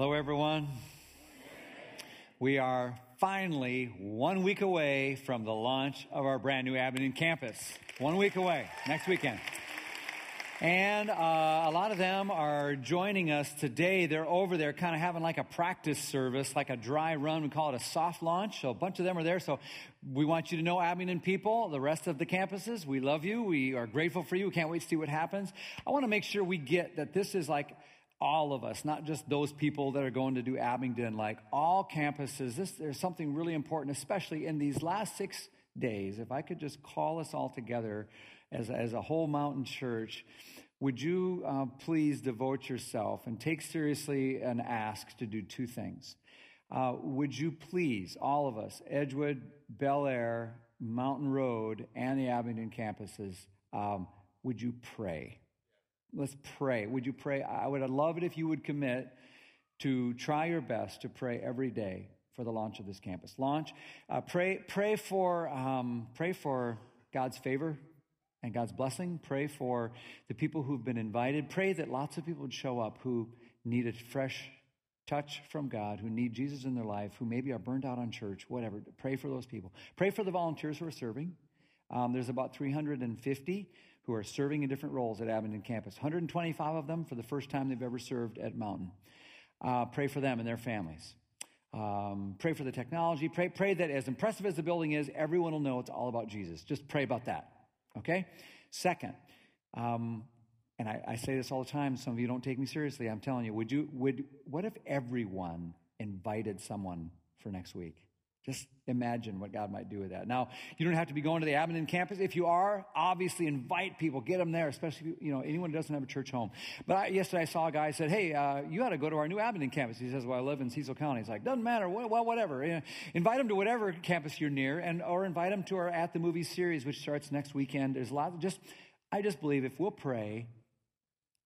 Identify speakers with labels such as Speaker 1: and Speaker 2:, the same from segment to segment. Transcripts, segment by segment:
Speaker 1: Hello, everyone. We are finally one week away from the launch of our brand new Abingdon campus. One week away, next weekend. And uh, a lot of them are joining us today. They're over there kind of having like a practice service, like a dry run. We call it a soft launch. So a bunch of them are there. So we want you to know, Abingdon people, the rest of the campuses, we love you. We are grateful for you. We can't wait to see what happens. I want to make sure we get that this is like all of us, not just those people that are going to do Abingdon, like all campuses. This, there's something really important, especially in these last six days. If I could just call us all together as, as a whole mountain church, would you uh, please devote yourself and take seriously an ask to do two things? Uh, would you please, all of us, Edgewood, Bel Air, Mountain Road, and the Abingdon campuses, um, would you pray? Let's pray. Would you pray? I would love it if you would commit to try your best to pray every day for the launch of this campus. Launch. Uh, pray. Pray for. Um, pray for God's favor and God's blessing. Pray for the people who've been invited. Pray that lots of people would show up who need a fresh touch from God, who need Jesus in their life, who maybe are burned out on church, whatever. Pray for those people. Pray for the volunteers who are serving. Um, there's about 350 who are serving in different roles at Abingdon campus. 125 of them for the first time they've ever served at Mountain. Uh, pray for them and their families. Um, pray for the technology. Pray, pray that as impressive as the building is, everyone will know it's all about Jesus. Just pray about that. Okay? Second, um, and I, I, say this all the time, some of you don't take me seriously. I'm telling you, would you, would, what if everyone invited someone for next week? Just imagine what God might do with that. Now, you don't have to be going to the Abingdon campus. If you are, obviously invite people, get them there, especially, you know, anyone who doesn't have a church home. But I, yesterday I saw a guy said, hey, uh, you ought to go to our new Abingdon campus. He says, well, I live in Cecil County. He's like, doesn't matter. Well, whatever. You know, invite them to whatever campus you're near and, or invite them to our At the Movies series, which starts next weekend. There's a lot of just, I just believe if we'll pray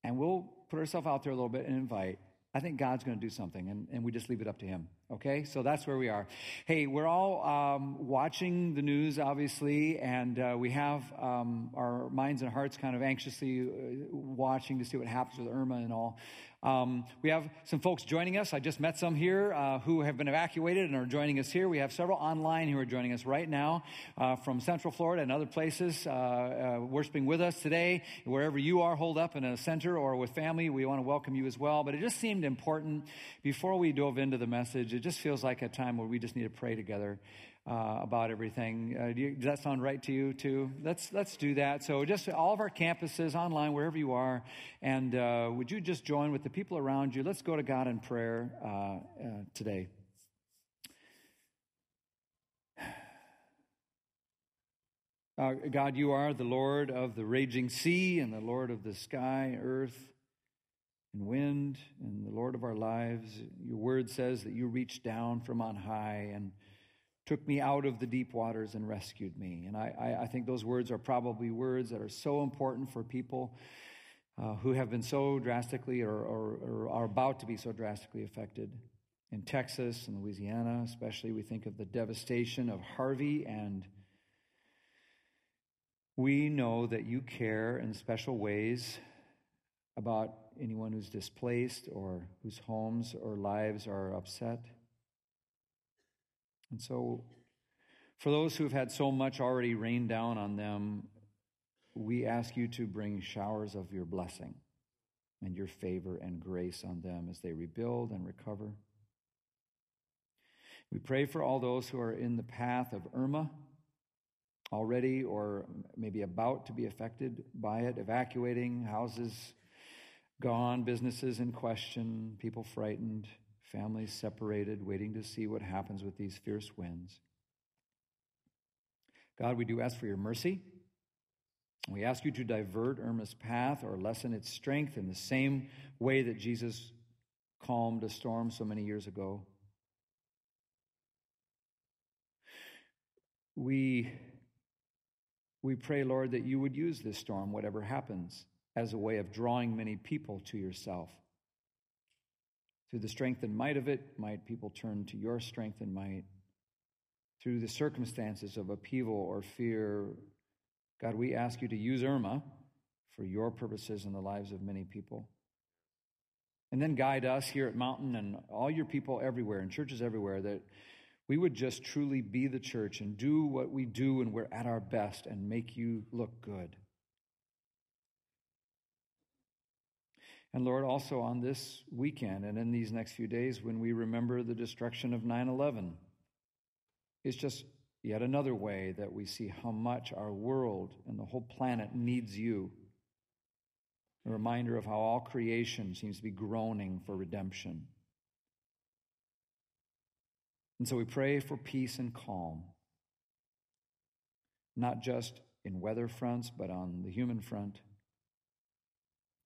Speaker 1: and we'll put ourselves out there a little bit and invite, I think God's going to do something, and, and we just leave it up to Him. Okay? So that's where we are. Hey, we're all um, watching the news, obviously, and uh, we have um, our minds and hearts kind of anxiously uh, watching to see what happens with Irma and all. Um, we have some folks joining us. I just met some here uh, who have been evacuated and are joining us here. We have several online who are joining us right now uh, from Central Florida and other places, uh, uh worshiping with us today. Wherever you are, hold up in a center or with family, we want to welcome you as well. But it just seemed important before we dove into the message. It just feels like a time where we just need to pray together uh, about everything. Uh, do you, does that sound right to you too? Let's let's do that. So just all of our campuses online, wherever you are, and uh, would you just join with the people around you? Let's go to God in prayer uh, uh, today. Uh, God, you are the Lord of the raging sea and the Lord of the sky, earth, and wind, and the Lord of our lives. Your word says that you reach down from on high and took me out of the deep waters and rescued me. And I, I, I think those words are probably words that are so important for people uh, who have been so drastically or, or, or are about to be so drastically affected. In Texas and Louisiana, especially, we think of the devastation of Harvey, and we know that you care in special ways about anyone who's displaced or whose homes or lives are upset. And so, for those who have had so much already rain down on them, we ask you to bring showers of your blessing and your favor and grace on them as they rebuild and recover. We pray for all those who are in the path of Irma already or maybe about to be affected by it, evacuating, houses gone, businesses in question, people frightened families separated, waiting to see what happens with these fierce winds. God, we do ask for your mercy. We ask you to divert Irma's path or lessen its strength in the same way that Jesus calmed a storm so many years ago. We, we pray, Lord, that you would use this storm, whatever happens, as a way of drawing many people to yourself. Through the strength and might of it, might people turn to your strength and might. Through the circumstances of upheaval or fear, God, we ask you to use Irma for your purposes in the lives of many people. And then guide us here at Mountain and all your people everywhere and churches everywhere that we would just truly be the church and do what we do and we're at our best and make you look good. And Lord, also on this weekend and in these next few days, when we remember the destruction of 9 11, it's just yet another way that we see how much our world and the whole planet needs you. A reminder of how all creation seems to be groaning for redemption. And so we pray for peace and calm, not just in weather fronts, but on the human front.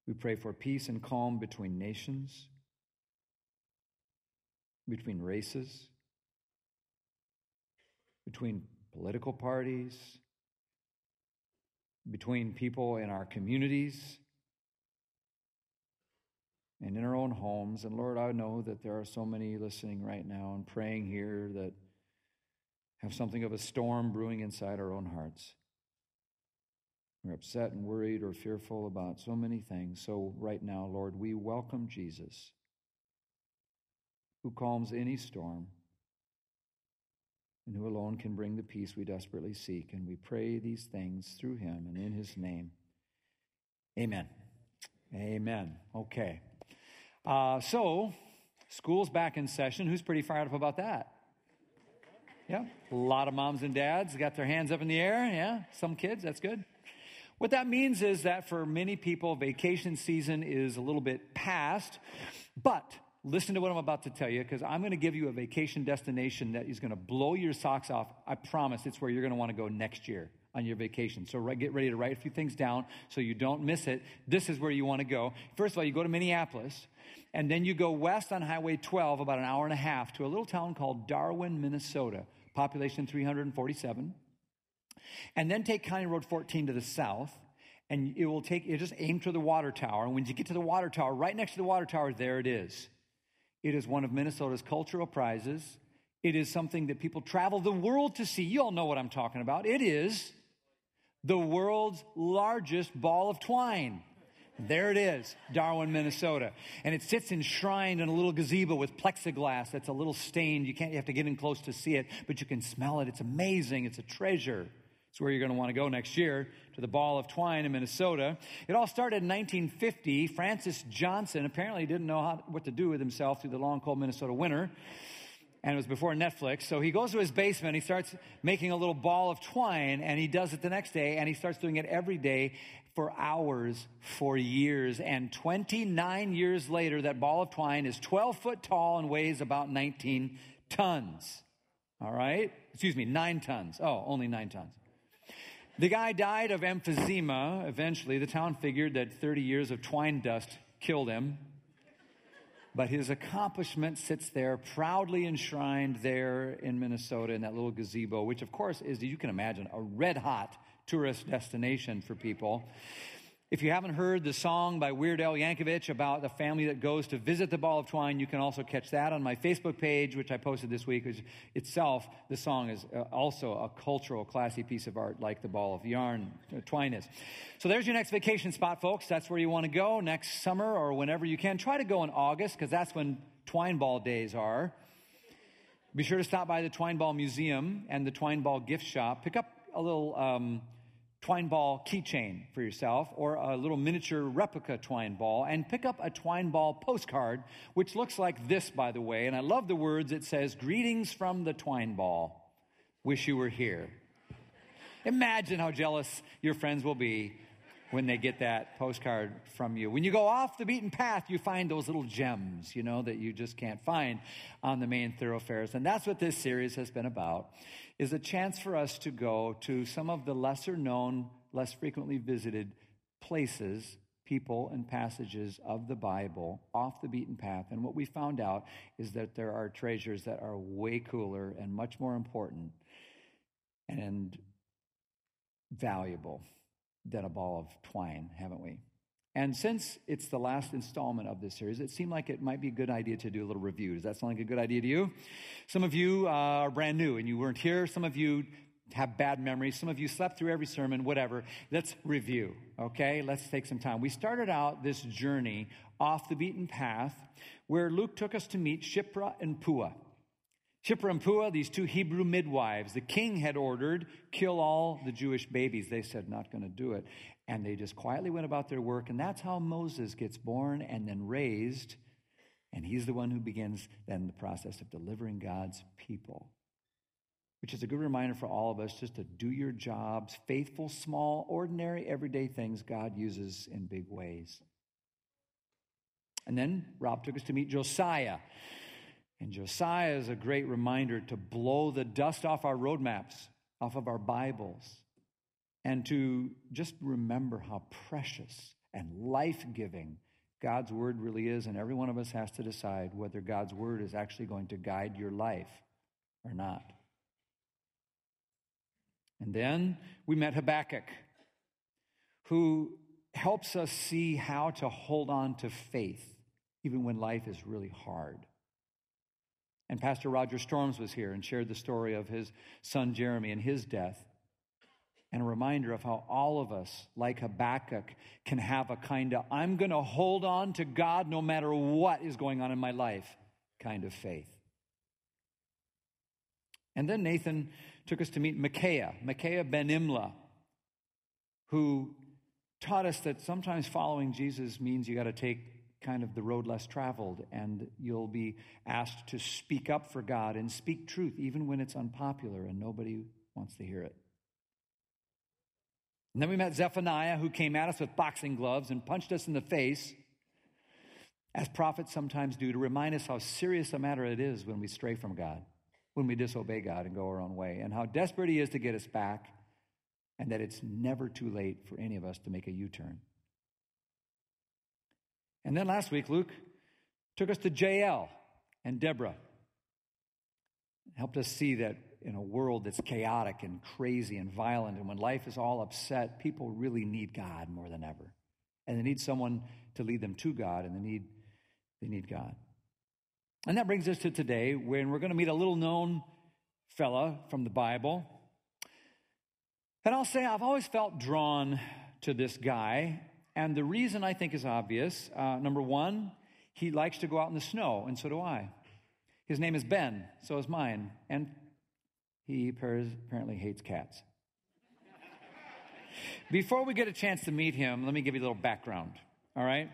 Speaker 1: We pray for peace and calm between nations, between races, between political parties, between people in our communities and in our own homes. And Lord, I know that there are so many listening right now and praying here that have something of a storm brewing inside our own hearts. We're upset and worried or fearful about so many things. So, right now, Lord, we welcome Jesus, who calms any storm and who alone can bring the peace we desperately seek. And we pray these things through him and in his name. Amen. Amen. Okay. Uh, so, school's back in session. Who's pretty fired up about that? Yeah, a lot of moms and dads got their hands up in the air. Yeah, some kids, that's good. What that means is that for many people, vacation season is a little bit past, but listen to what I'm about to tell you because I'm going to give you a vacation destination that is going to blow your socks off. I promise it's where you're going to want to go next year on your vacation. So get ready to write a few things down so you don't miss it. This is where you want to go. First of all, you go to Minneapolis and then you go west on Highway 12 about an hour and a half to a little town called Darwin, Minnesota, population 347. And then take County Road 14 to the south and it will take, it just aim to the water tower. And when you get to the water tower, right next to the water tower, there it is. It is one of Minnesota's cultural prizes. It is something that people travel the world to see. You all know what I'm talking about. It is the world's largest ball of twine. There it is, Darwin, Minnesota. And it sits enshrined in a little gazebo with plexiglass that's a little stained. You can't, you have to get in close to see it, but you can smell it. It's amazing. It's a treasure. It's where you're going to want to go next year to the Ball of Twine in Minnesota. It all started in 1950. Francis Johnson apparently didn't know how, what to do with himself through the long, cold Minnesota winter and it was before Netflix. So he goes to his basement, he starts making a little ball of twine, and he does it the next day, and he starts doing it every day for hours for years. And 29 years later, that ball of twine is 12 foot tall and weighs about 19 tons. All right? Excuse me, nine tons. Oh, only nine tons. The guy died of emphysema eventually. The town figured that 30 years of twine dust killed him. But his accomplishment sits there proudly enshrined there in Minnesota in that little gazebo, which, of course, is, you can imagine, a red hot tourist destination for people. If you haven't heard the song by Weird Al Yankovic about the family that goes to visit the Ball of Twine, you can also catch that on my Facebook page, which I posted this week. Which itself, the song is uh, also a cultural, classy piece of art, like the Ball of Yarn uh, Twine is. So there's your next vacation spot, folks. That's where you want to go next summer or whenever you can. Try to go in August because that's when Twine Ball days are. Be sure to stop by the Twine Ball Museum and the Twine Ball gift shop. Pick up a little. Um, twine ball keychain for yourself or a little miniature replica twine ball and pick up a twine ball postcard, which looks like this, by the way. And I love the words. It says, Greetings from the twine ball. Wish you were here. Imagine how jealous your friends will be when they get that postcard from you. When you go off the beaten path, you find those little gems, you know, that you just can't find on the main thoroughfares. And that's what this series has been about, is a chance for us to go to some of the lesser known, less frequently visited places, people, and passages of the Bible off the beaten path. And what we found out is that there are treasures that are way cooler and much more important and valuable than a ball of twine, haven't we? And since it's the last installment of this series, it seemed like it might be a good idea to do a little review. Does that sound like a good idea to you? Some of you uh, are brand new and you weren't here. Some of you have bad memories. Some of you slept through every sermon, whatever. Let's review, okay? Let's take some time. We started out this journey off the beaten path where Luke took us to meet Shiphrah and Puah. Shiphrah and Puah, these two Hebrew midwives, the king had ordered, kill all the Jewish babies. They said, not going to do it. And they just quietly went about their work. And that's how Moses gets born and then raised. And he's the one who begins then the process of delivering God's people which is a good reminder for all of us just to do your jobs, faithful, small, ordinary, everyday things God uses in big ways. And then Rob took us to meet Josiah. And Josiah is a great reminder to blow the dust off our roadmaps, off of our Bibles, and to just remember how precious and life giving God's word really is. And every one of us has to decide whether God's word is actually going to guide your life or not. And then we met Habakkuk, who helps us see how to hold on to faith even when life is really hard. And Pastor Roger Storms was here and shared the story of his son Jeremy and his death. And a reminder of how all of us, like Habakkuk, can have a kind of, I'm going to hold on to God no matter what is going on in my life kind of faith. And then Nathan took us to meet Micaiah, Micaiah ben Imlah, who taught us that sometimes following Jesus means you got to take kind of the road less traveled and you'll be asked to speak up for God and speak truth even when it's unpopular and nobody wants to hear it. And then we met Zephaniah, who came at us with boxing gloves and punched us in the face, as prophets sometimes do, to remind us how serious a matter it is when we stray from God when we disobey God and go our own way, and how desperate He is to get us back, and that it's never too late for any of us to make a U turn. And then last week, Luke took us to Jael and Deborah, helped us see that in a world that's chaotic and crazy and violent, and when life is all upset, people really need God more than ever. And they need someone to lead them to God, and they need, they need God. And that brings us to today when we're going to meet a little known fella from the Bible. And I'll say I've always felt drawn to this guy. And the reason I think is obvious. Uh, number one, he likes to go out in the snow, and so do I. His name is Ben, so is mine. And he apparently hates cats. Before we get a chance to meet him, let me give you a little background. All right?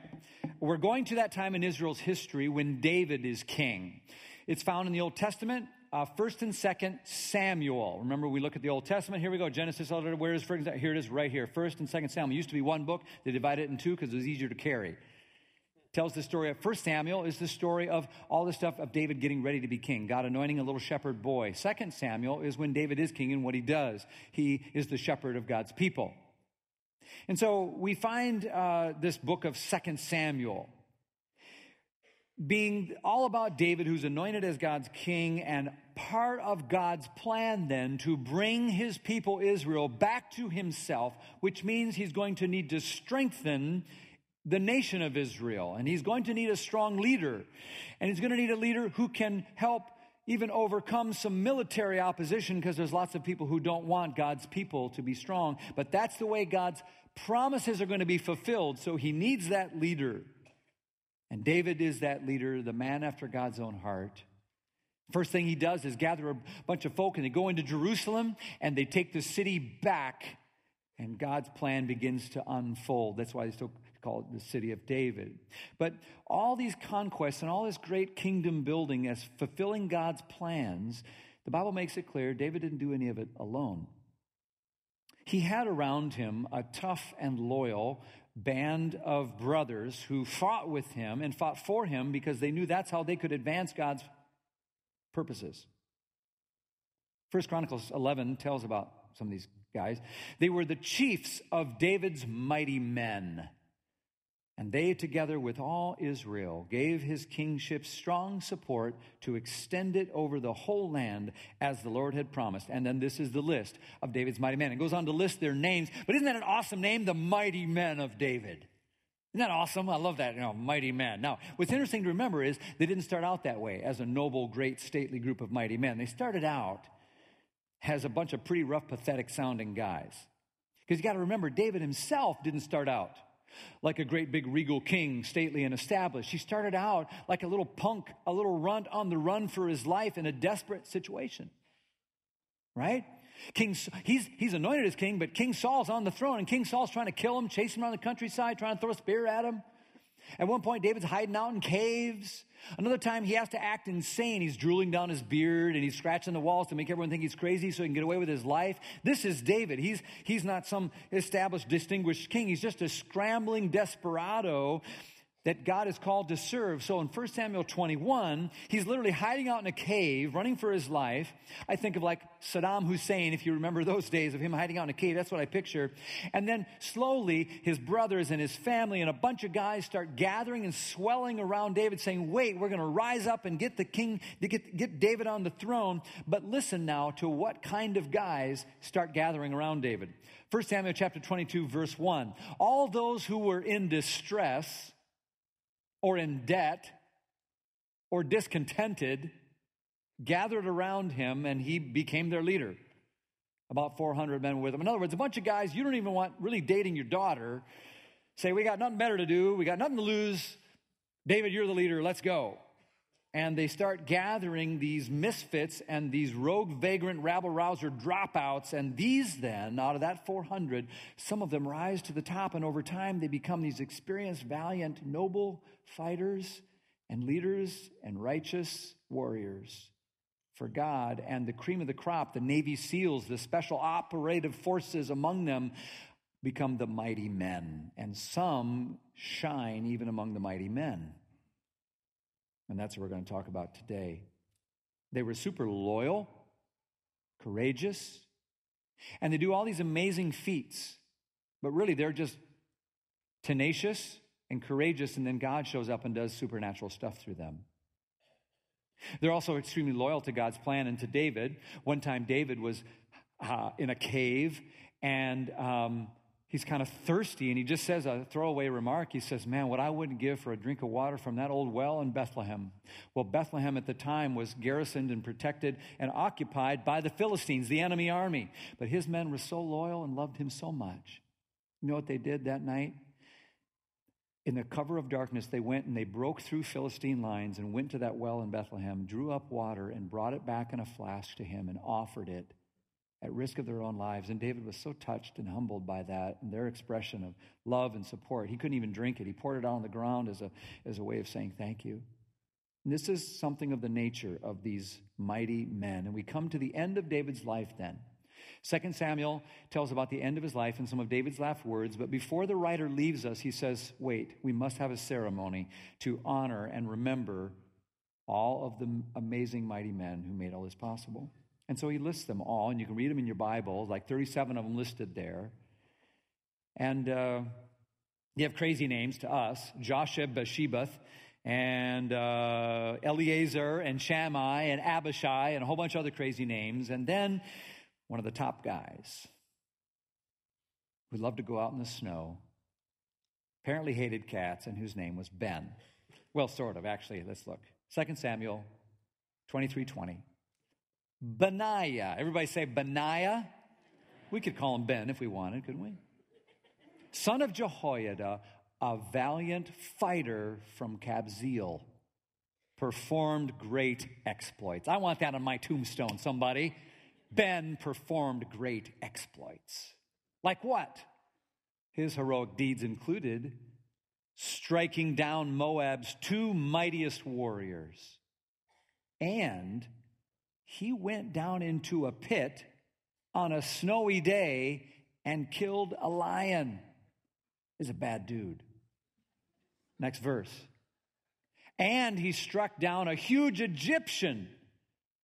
Speaker 1: We're going to that time in Israel's history when David is king. It's found in the Old Testament, uh, first and second Samuel. Remember, we look at the Old Testament. Here we go. Genesis, where is, for example, here it is right here. First and second Samuel. It used to be one book. They divided it in two because it was easier to carry. Tells the story of First Samuel is the story of all the stuff of David getting ready to be king, God anointing a little shepherd boy. Second Samuel is when David is king and what he does. He is the shepherd of God's people. And so we find uh, this book of Second Samuel being all about David, who's anointed as God's king, and part of God's plan then to bring his people Israel back to himself, which means he's going to need to strengthen the nation of Israel. And he's going to need a strong leader. And he's going to need a leader who can help even overcome some military opposition because there's lots of people who don't want God's people to be strong. But that's the way God's promises are going to be fulfilled. So he needs that leader. And David is that leader, the man after God's own heart. First thing he does is gather a bunch of folk and they go into Jerusalem and they take the city back. And God's plan begins to unfold. That's why they still call it the city of David. But all these conquests and all this great kingdom building as fulfilling God's plans, the Bible makes it clear David didn't do any of it alone. He had around him a tough and loyal band of brothers who fought with him and fought for him because they knew that's how they could advance God's purposes. First Chronicles 11 tells about some of these guys. They were the chiefs of David's mighty men. And they, together with all Israel, gave his kingship strong support to extend it over the whole land as the Lord had promised. And then this is the list of David's mighty men. It goes on to list their names. But isn't that an awesome name? The mighty men of David. Isn't that awesome? I love that, you know, mighty men. Now, what's interesting to remember is they didn't start out that way as a noble, great, stately group of mighty men. They started out as a bunch of pretty rough, pathetic sounding guys. Because you got to remember, David himself didn't start out like a great big regal king, stately and established. He started out like a little punk, a little runt on the run for his life in a desperate situation. Right? King, he's, he's anointed as king, but King Saul's on the throne, and King Saul's trying to kill him, chasing him around the countryside, trying to throw a spear at him. At one point, David's hiding out in caves. Another time, he has to act insane. He's drooling down his beard and he's scratching the walls to make everyone think he's crazy so he can get away with his life. This is David. He's, he's not some established, distinguished king. He's just a scrambling desperado that God is called to serve. So in 1 Samuel 21, he's literally hiding out in a cave, running for his life. I think of like Saddam Hussein, if you remember those days of him hiding out in a cave. That's what I picture. And then slowly, his brothers and his family and a bunch of guys start gathering and swelling around David, saying, Wait, we're going to rise up and get the king, get, get David on the throne. But listen now to what kind of guys start gathering around David. 1 Samuel chapter 22, verse 1. All those who were in distress, or in debt or discontented gathered around him and he became their leader. About 400 men with him. In other words, a bunch of guys you don't even want really dating your daughter say, We got nothing better to do, we got nothing to lose. David, you're the leader, let's go. And they start gathering these misfits and these rogue, vagrant, rabble rouser dropouts. And these, then, out of that 400, some of them rise to the top. And over time, they become these experienced, valiant, noble fighters and leaders and righteous warriors for God. And the cream of the crop, the Navy SEALs, the special operative forces among them, become the mighty men. And some shine even among the mighty men. And that's what we're going to talk about today. They were super loyal, courageous, and they do all these amazing feats. But really, they're just tenacious and courageous, and then God shows up and does supernatural stuff through them. They're also extremely loyal to God's plan and to David. One time, David was uh, in a cave and um, he's kind of thirsty, and he just says a throwaway remark. He says, Man, what I wouldn't give for a drink of water from that old well in Bethlehem. Well, Bethlehem at the time was garrisoned and protected and occupied by the Philistines, the enemy army. But his men were so loyal and loved him so much. You know what they did that night? In the cover of darkness, they went and they broke through Philistine lines and went to that well in Bethlehem, drew up water, and brought it back in a flask to him and offered it at risk of their own lives. And David was so touched and humbled by that and their expression of love and support. He couldn't even drink it. He poured it out on the ground as a, as a way of saying thank you. And this is something of the nature of these mighty men. And we come to the end of David's life then. Second Samuel tells about the end of his life and some of David's last words, but before the writer leaves us, he says, Wait, we must have a ceremony to honor and remember all of the amazing mighty men who made all this possible. And so he lists them all, and you can read them in your Bible, like 37 of them listed there. And uh, you have crazy names to us Josheb Shebeth, and uh, Eleazar, and Shammai, and Abishai, and a whole bunch of other crazy names. And then one of the top guys who loved to go out in the snow, apparently hated cats, and whose name was Ben. Well, sort of, actually. Let's look. 2 Samuel 23 20. Benaiah. Everybody say Benaiah? We could call him Ben if we wanted, couldn't we? Son of Jehoiada, a valiant fighter from Kabzeel, performed great exploits. I want that on my tombstone, somebody. Ben performed great exploits. Like what? His heroic deeds included striking down Moab's two mightiest warriors. And he went down into a pit on a snowy day and killed a lion. Is a bad dude. Next verse. And he struck down a huge Egyptian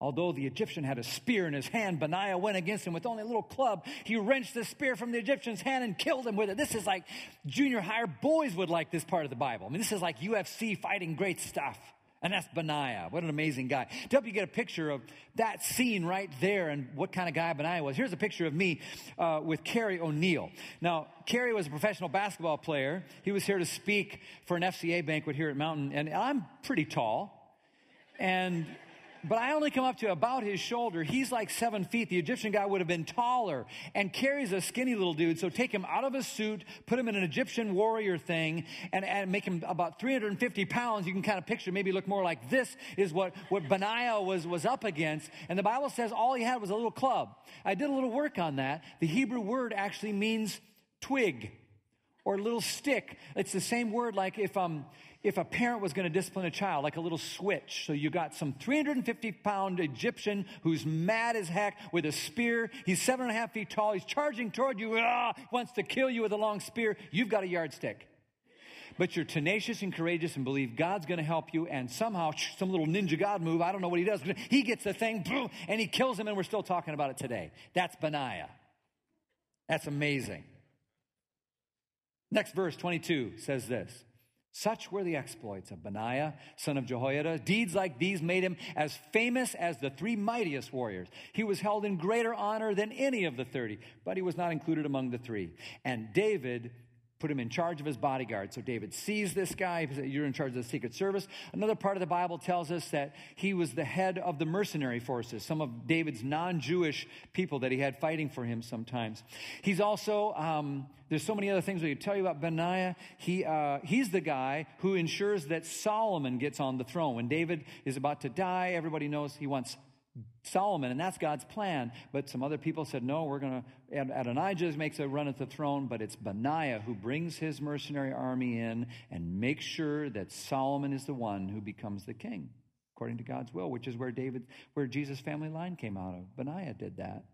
Speaker 1: Although the Egyptian had a spear in his hand, Benaiah went against him with only a little club. He wrenched the spear from the Egyptian's hand and killed him with it. This is like junior higher boys would like this part of the Bible. I mean, this is like UFC fighting great stuff. And that's Benaiah. What an amazing guy. To help you get a picture of that scene right there and what kind of guy Benaiah was, here's a picture of me uh, with Kerry O'Neill. Now, Kerry was a professional basketball player. He was here to speak for an FCA banquet here at Mountain, and I'm pretty tall. And but I only come up to about his shoulder. He's like seven feet. The Egyptian guy would have been taller and Kerry's a skinny little dude. So take him out of his suit, put him in an Egyptian warrior thing, and, and make him about 350 pounds. You can kind of picture, maybe look more like this is what, what Benaiah was, was up against. And the Bible says all he had was a little club. I did a little work on that. The Hebrew word actually means twig or little stick. It's the same word like if, um, if a parent was going to discipline a child, like a little switch. So you got some 350 pound Egyptian who's mad as heck with a spear. He's seven and a half feet tall. He's charging toward you, ah, wants to kill you with a long spear. You've got a yardstick. But you're tenacious and courageous and believe God's going to help you. And somehow, some little ninja God move, I don't know what he does, he gets the thing, and he kills him, and we're still talking about it today. That's Benaiah. That's amazing. Next verse, 22, says this. Such were the exploits of Benaiah, son of Jehoiada. Deeds like these made him as famous as the three mightiest warriors. He was held in greater honor than any of the 30, but he was not included among the three. And David put him in charge of his bodyguard. So David sees this guy. You're in charge of the Secret Service. Another part of the Bible tells us that he was the head of the mercenary forces, some of David's non Jewish people that he had fighting for him sometimes. He's also, um, there's so many other things we could tell you about Benaiah. He, uh, he's the guy who ensures that Solomon gets on the throne. When David is about to die, everybody knows he wants Solomon, and that's God's plan. But some other people said, no, we're going to, Adonijah makes a run at the throne, but it's Benaiah who brings his mercenary army in and makes sure that Solomon is the one who becomes the king, according to God's will, which is where David, where Jesus' family line came out of. Benaiah did that.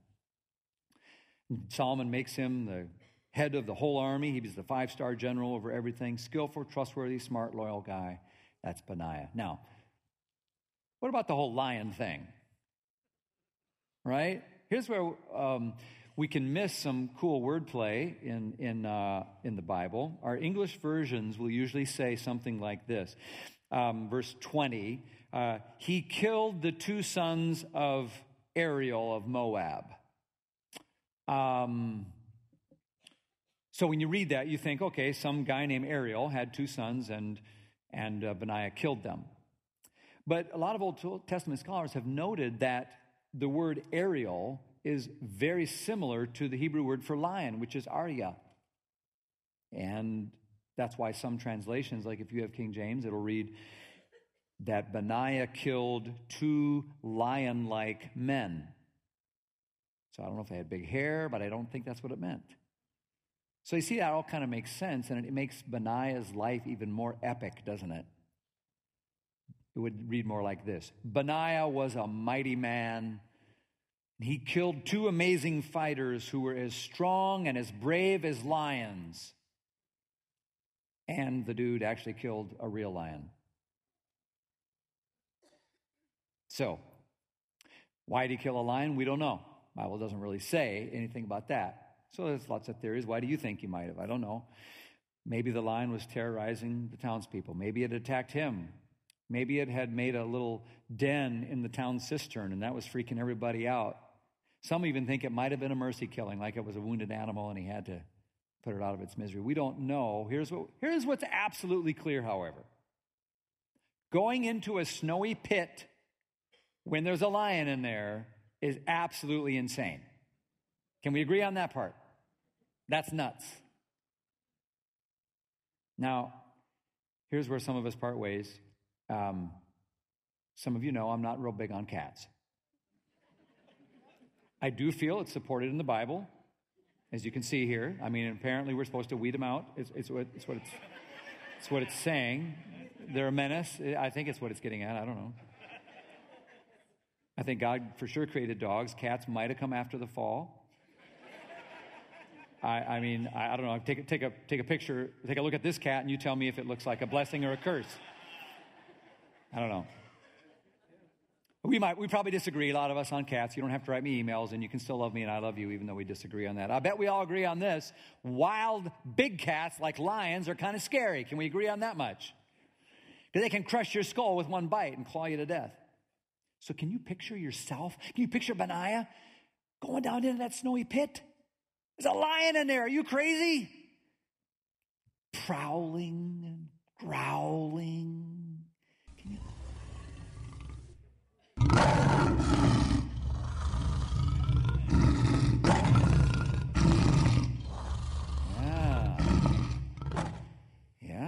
Speaker 1: Solomon makes him the head of the whole army. He was the five star general over everything, skillful, trustworthy, smart, loyal guy. That's Benaiah. Now, what about the whole lion thing? Right? Here's where um, we can miss some cool wordplay in, in, uh, in the Bible. Our English versions will usually say something like this um, verse 20 uh, He killed the two sons of Ariel of Moab. Um, so when you read that, you think, okay, some guy named Ariel had two sons and, and uh, Benaiah killed them. But a lot of Old Testament scholars have noted that the word Ariel is very similar to the Hebrew word for lion, which is Arya. And that's why some translations, like if you have King James, it'll read that Benaiah killed two lion like men. So I don't know if they had big hair, but I don't think that's what it meant. So you see, that all kind of makes sense, and it makes Benaiah's life even more epic, doesn't it? It would read more like this Benaiah was a mighty man he killed two amazing fighters who were as strong and as brave as lions. And the dude actually killed a real lion. So, why did he kill a lion? We don't know. Bible doesn't really say anything about that. So there's lots of theories. Why do you think he might have? I don't know. Maybe the lion was terrorizing the townspeople. Maybe it attacked him. Maybe it had made a little den in the town cistern and that was freaking everybody out. Some even think it might have been a mercy killing, like it was a wounded animal and he had to put it out of its misery. We don't know. Here's, what, here's what's absolutely clear, however going into a snowy pit when there's a lion in there is absolutely insane. Can we agree on that part? That's nuts. Now, here's where some of us part ways. Um, some of you know I'm not real big on cats. I do feel it's supported in the Bible, as you can see here. I mean, apparently we're supposed to weed them out. It's, it's, what, it's, what, it's, it's what it's saying. They're a menace. I think it's what it's getting at. I don't know. I think God for sure created dogs. Cats might have come after the fall. I, I mean, I, I, don't know. Take, take, a, take a picture, take a look at this cat, and you tell me if it looks like a blessing or a curse. I don't know. We might, we probably disagree, a lot of us on cats. You don't have to write me emails, and you can still love me, and I love you, even though we disagree on that. I bet we all agree on this. Wild, big cats like lions are kind of scary. Can we agree on that much? Because they can crush your skull with one bite and claw you to death. So, can you picture yourself? Can you picture Benaiah going down into that snowy pit? There's a lion in there. Are you crazy? Prowling and growling.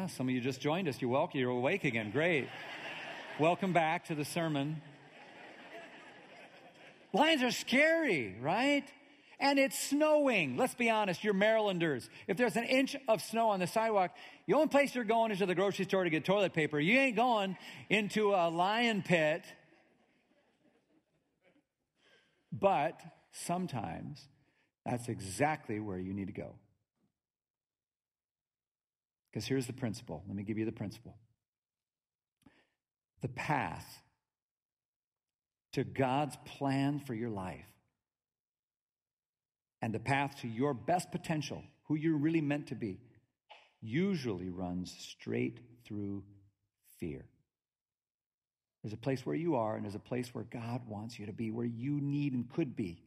Speaker 1: Some of you just joined us. You're welcome. You're awake again. Great. welcome back to the sermon. Lions are scary, right? And it's snowing. Let's be honest, you're Marylanders. If there's an inch of snow on the sidewalk, the only place you're going is to the grocery store to get toilet paper. You ain't going into a lion pit. But sometimes that's exactly where you need to go. Because here's the principle. Let me give you the principle. The path to God's plan for your life and the path to your best potential, who you're really meant to be, usually runs straight through fear. There's a place where you are, and there's a place where God wants you to be, where you need and could be.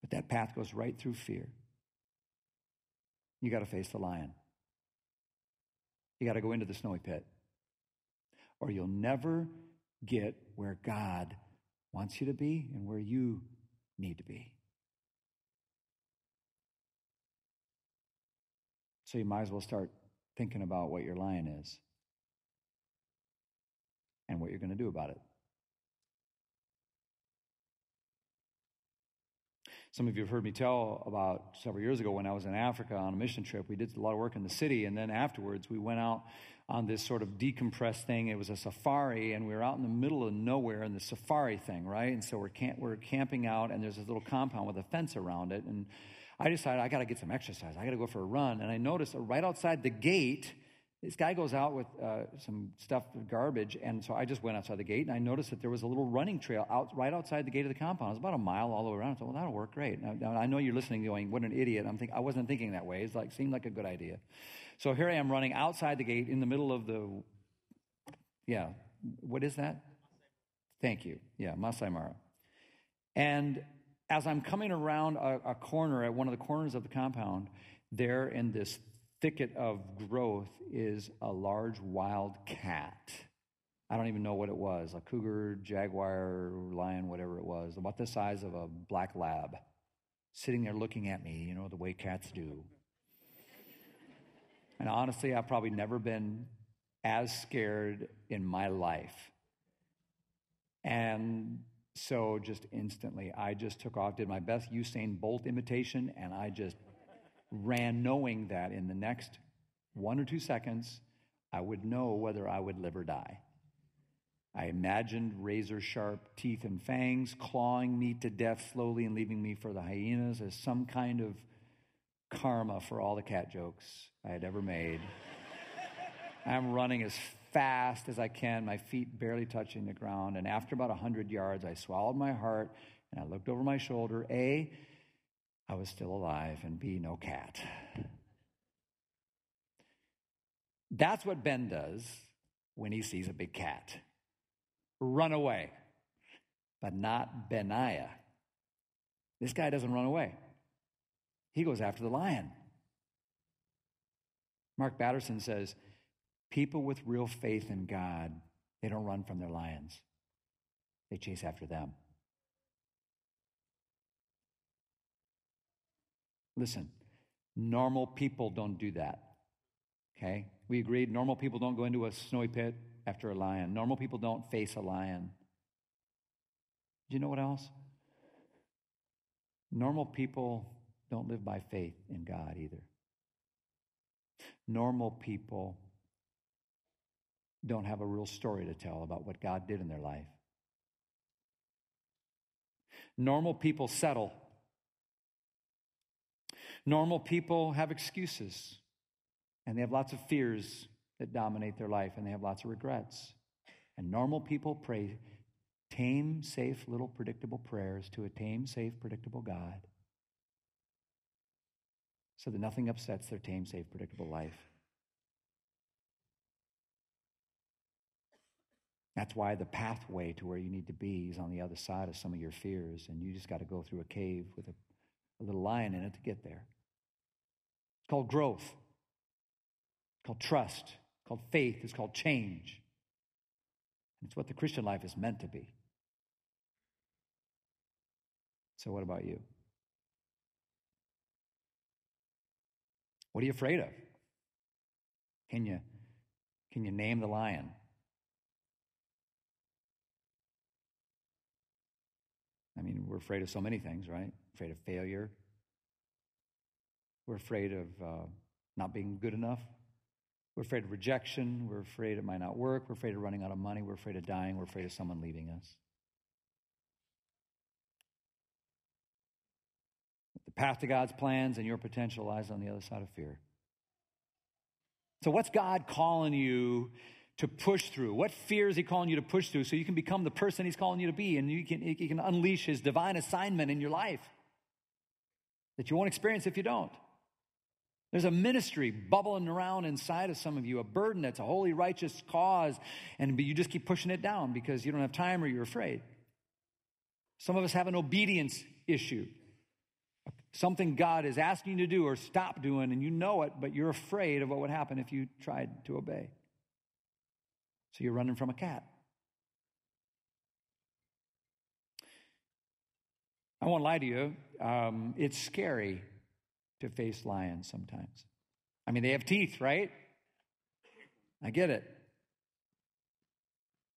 Speaker 1: But that path goes right through fear. You got to face the lion. You got to go into the snowy pit. Or you'll never get where God wants you to be and where you need to be. So you might as well start thinking about what your lion is and what you're going to do about it. Some of you have heard me tell about several years ago when I was in Africa on a mission trip. We did a lot of work in the city, and then afterwards we went out on this sort of decompressed thing. It was a safari, and we were out in the middle of nowhere in the safari thing, right? And so we're, camp- we're camping out, and there's this little compound with a fence around it. And I decided I got to get some exercise. I got to go for a run. And I noticed right outside the gate, this guy goes out with uh, some stuff, garbage, and so I just went outside the gate and I noticed that there was a little running trail out right outside the gate of the compound. It was about a mile all the way around. I thought, well, that'll work great. Now, now I know you're listening, going, "What an idiot!" I'm thinking, I wasn't thinking that way. It's like seemed like a good idea. So here I am running outside the gate in the middle of the, yeah, what is that? Thank you. Yeah, Masai Mara. And as I'm coming around a, a corner at one of the corners of the compound, there in this thicket of growth is a large wild cat. I don't even know what it was a cougar, jaguar, lion, whatever it was, about the size of a black lab, sitting there looking at me, you know, the way cats do. And honestly, I've probably never been as scared in my life. And so just instantly, I just took off, did my best Usain Bolt imitation, and I just ran knowing that in the next one or two seconds, I would know whether I would live or die. I imagined razor sharp teeth and fangs clawing me to death slowly and leaving me for the hyenas as some kind of karma for all the cat jokes I had ever made. I'm running as fast as I can, my feet barely touching the ground. And after about 100 yards, I swallowed my heart and I looked over my shoulder. A, I was still alive, and be no cat. That's what Ben does when he sees a big cat run away, but not Benaiah. This guy doesn't run away, he goes after the lion. Mark Batterson says, People with real faith in God, they don't run from their lions, they chase after them. Listen, normal people don't do that. Okay? We agreed normal people don't go into a snowy pit after a lion. Normal people don't face a lion. Do you know what else? Normal people don't live by faith in God either. Normal people don't have a real story to tell about what God did in their life. Normal people settle Normal people have excuses, and they have lots of fears that dominate their life, and they have lots of regrets. And normal people pray tame, safe, little predictable prayers to a tame, safe, predictable God so that nothing upsets their tame, safe, predictable life. That's why the pathway to where you need to be is on the other side of some of your fears, and you just got to go through a cave with a, a little lion in it to get there. It's called growth. It's called trust. It's called faith. It's called change. It's what the Christian life is meant to be. So, what about you? What are you afraid of? Can you, can you name the lion? I mean, we're afraid of so many things, right? Afraid of failure. We're afraid of uh, not being good enough. We're afraid of rejection. We're afraid it might not work. We're afraid of running out of money. We're afraid of dying. We're afraid of someone leaving us. The path to God's plans and your potential lies on the other side of fear. So, what's God calling you to push through? What fear is He calling you to push through so you can become the person He's calling you to be and you can, you can unleash His divine assignment in your life that you won't experience if you don't? There's a ministry bubbling around inside of some of you, a burden that's a holy, righteous cause, and you just keep pushing it down because you don't have time or you're afraid. Some of us have an obedience issue. Something God is asking you to do or stop doing, and you know it, but you're afraid of what would happen if you tried to obey. So you're running from a cat. I won't lie to you, um, it's scary to face lions sometimes. I mean, they have teeth, right? I get it.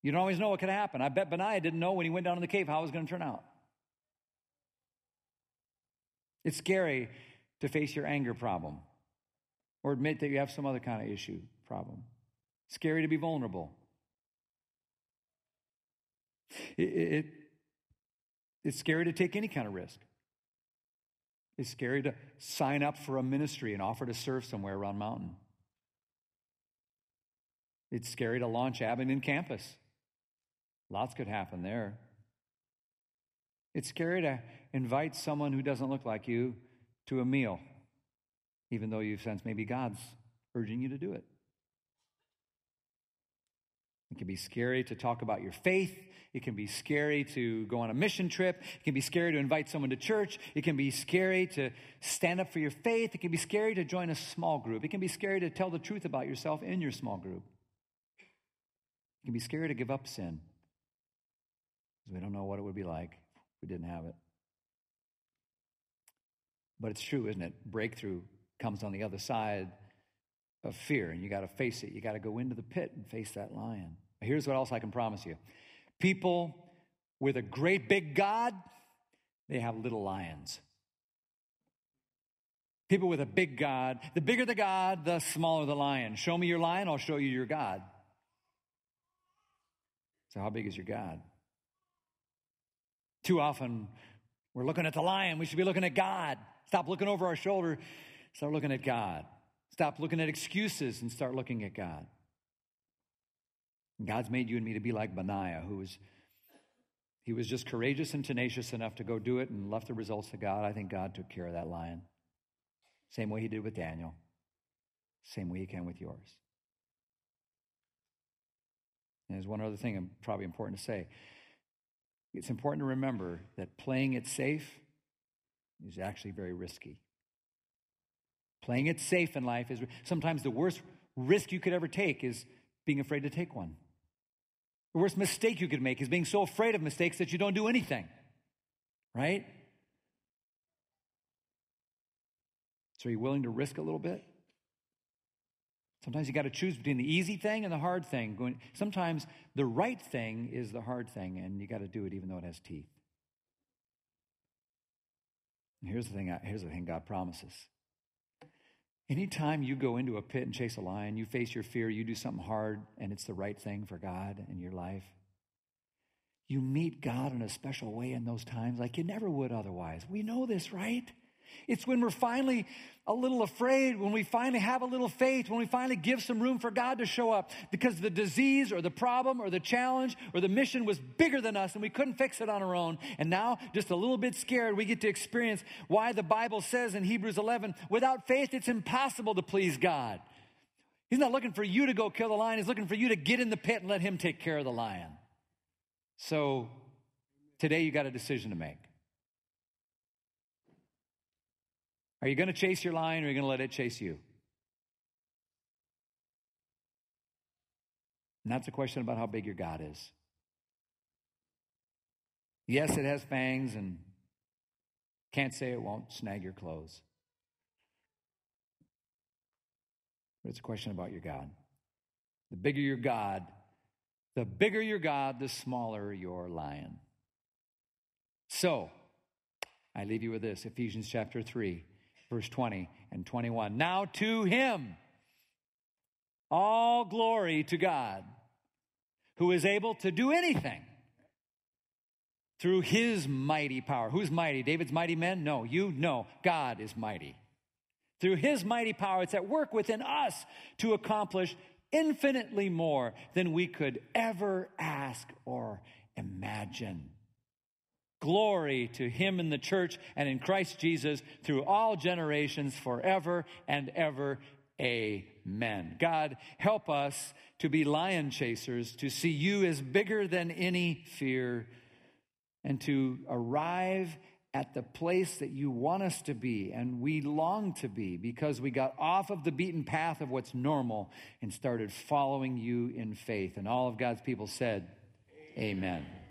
Speaker 1: You don't always know what could happen. I bet Benaiah didn't know when he went down in the cave how it was going to turn out. It's scary to face your anger problem or admit that you have some other kind of issue problem. Scary to be vulnerable. It, it, it's scary to take any kind of risk. It's scary to sign up for a ministry and offer to serve somewhere around mountain. It's scary to launch Abingdon campus. Lots could happen there. It's scary to invite someone who doesn't look like you to a meal, even though you sense maybe God's urging you to do it. It can be scary to talk about your faith. It can be scary to go on a mission trip. It can be scary to invite someone to church. It can be scary to stand up for your faith. It can be scary to join a small group. It can be scary to tell the truth about yourself in your small group. It can be scary to give up sin because we don't know what it would be like if we didn't have it. But it's true, isn't it? Breakthrough comes on the other side of fear, and you got to face it. You got to go into the pit and face that lion. Here's what else I can promise you people with a great big God, they have little lions. People with a big God, the bigger the God, the smaller the lion. Show me your lion, I'll show you your God. So, how big is your God? Too often, we're looking at the lion. We should be looking at God. Stop looking over our shoulder, start looking at God. Stop looking at excuses and start looking at God. God's made you and me to be like Benaiah, who was he was just courageous and tenacious enough to go do it and left the results to God. I think God took care of that lion. Same way he did with Daniel. Same way he can with yours. And there's one other thing probably important to say. It's important to remember that playing it safe is actually very risky. Playing it safe in life is sometimes the worst risk you could ever take is being afraid to take one. The worst mistake you could make is being so afraid of mistakes that you don't do anything. Right? So are you willing to risk a little bit? Sometimes you got to choose between the easy thing and the hard thing. Sometimes the right thing is the hard thing, and you got to do it even though it has teeth. Here's the thing. Here's the thing God promises. Anytime you go into a pit and chase a lion, you face your fear, you do something hard, and it's the right thing for God in your life. You meet God in a special way in those times like you never would otherwise. We know this, right? It's when we're finally a little afraid, when we finally have a little faith, when we finally give some room for God to show up because the disease or the problem or the challenge or the mission was bigger than us and we couldn't fix it on our own. And now, just a little bit scared, we get to experience why the Bible says in Hebrews 11, without faith, it's impossible to please God. He's not looking for you to go kill the lion, He's looking for you to get in the pit and let Him take care of the lion. So, today you got a decision to make. Are you going to chase your lion or are you going to let it chase you? And that's a question about how big your God is. Yes, it has fangs and can't say it won't snag your clothes. but it's a question about your God. The bigger your God, the bigger your God, the smaller your lion. So, I leave you with this Ephesians chapter 3, verse 20 and 21. Now to him, all glory to God, who is able to do anything through his mighty power. Who's mighty? David's mighty men? No, you know, God is mighty. Through his mighty power, it's at work within us to accomplish infinitely more than we could ever ask or imagine. Glory to him in the church and in Christ Jesus through all generations, forever and ever. Amen. God, help us to be lion chasers, to see you as bigger than any fear, and to arrive at the place that you want us to be and we long to be because we got off of the beaten path of what's normal and started following you in faith. And all of God's people said, Amen. Amen.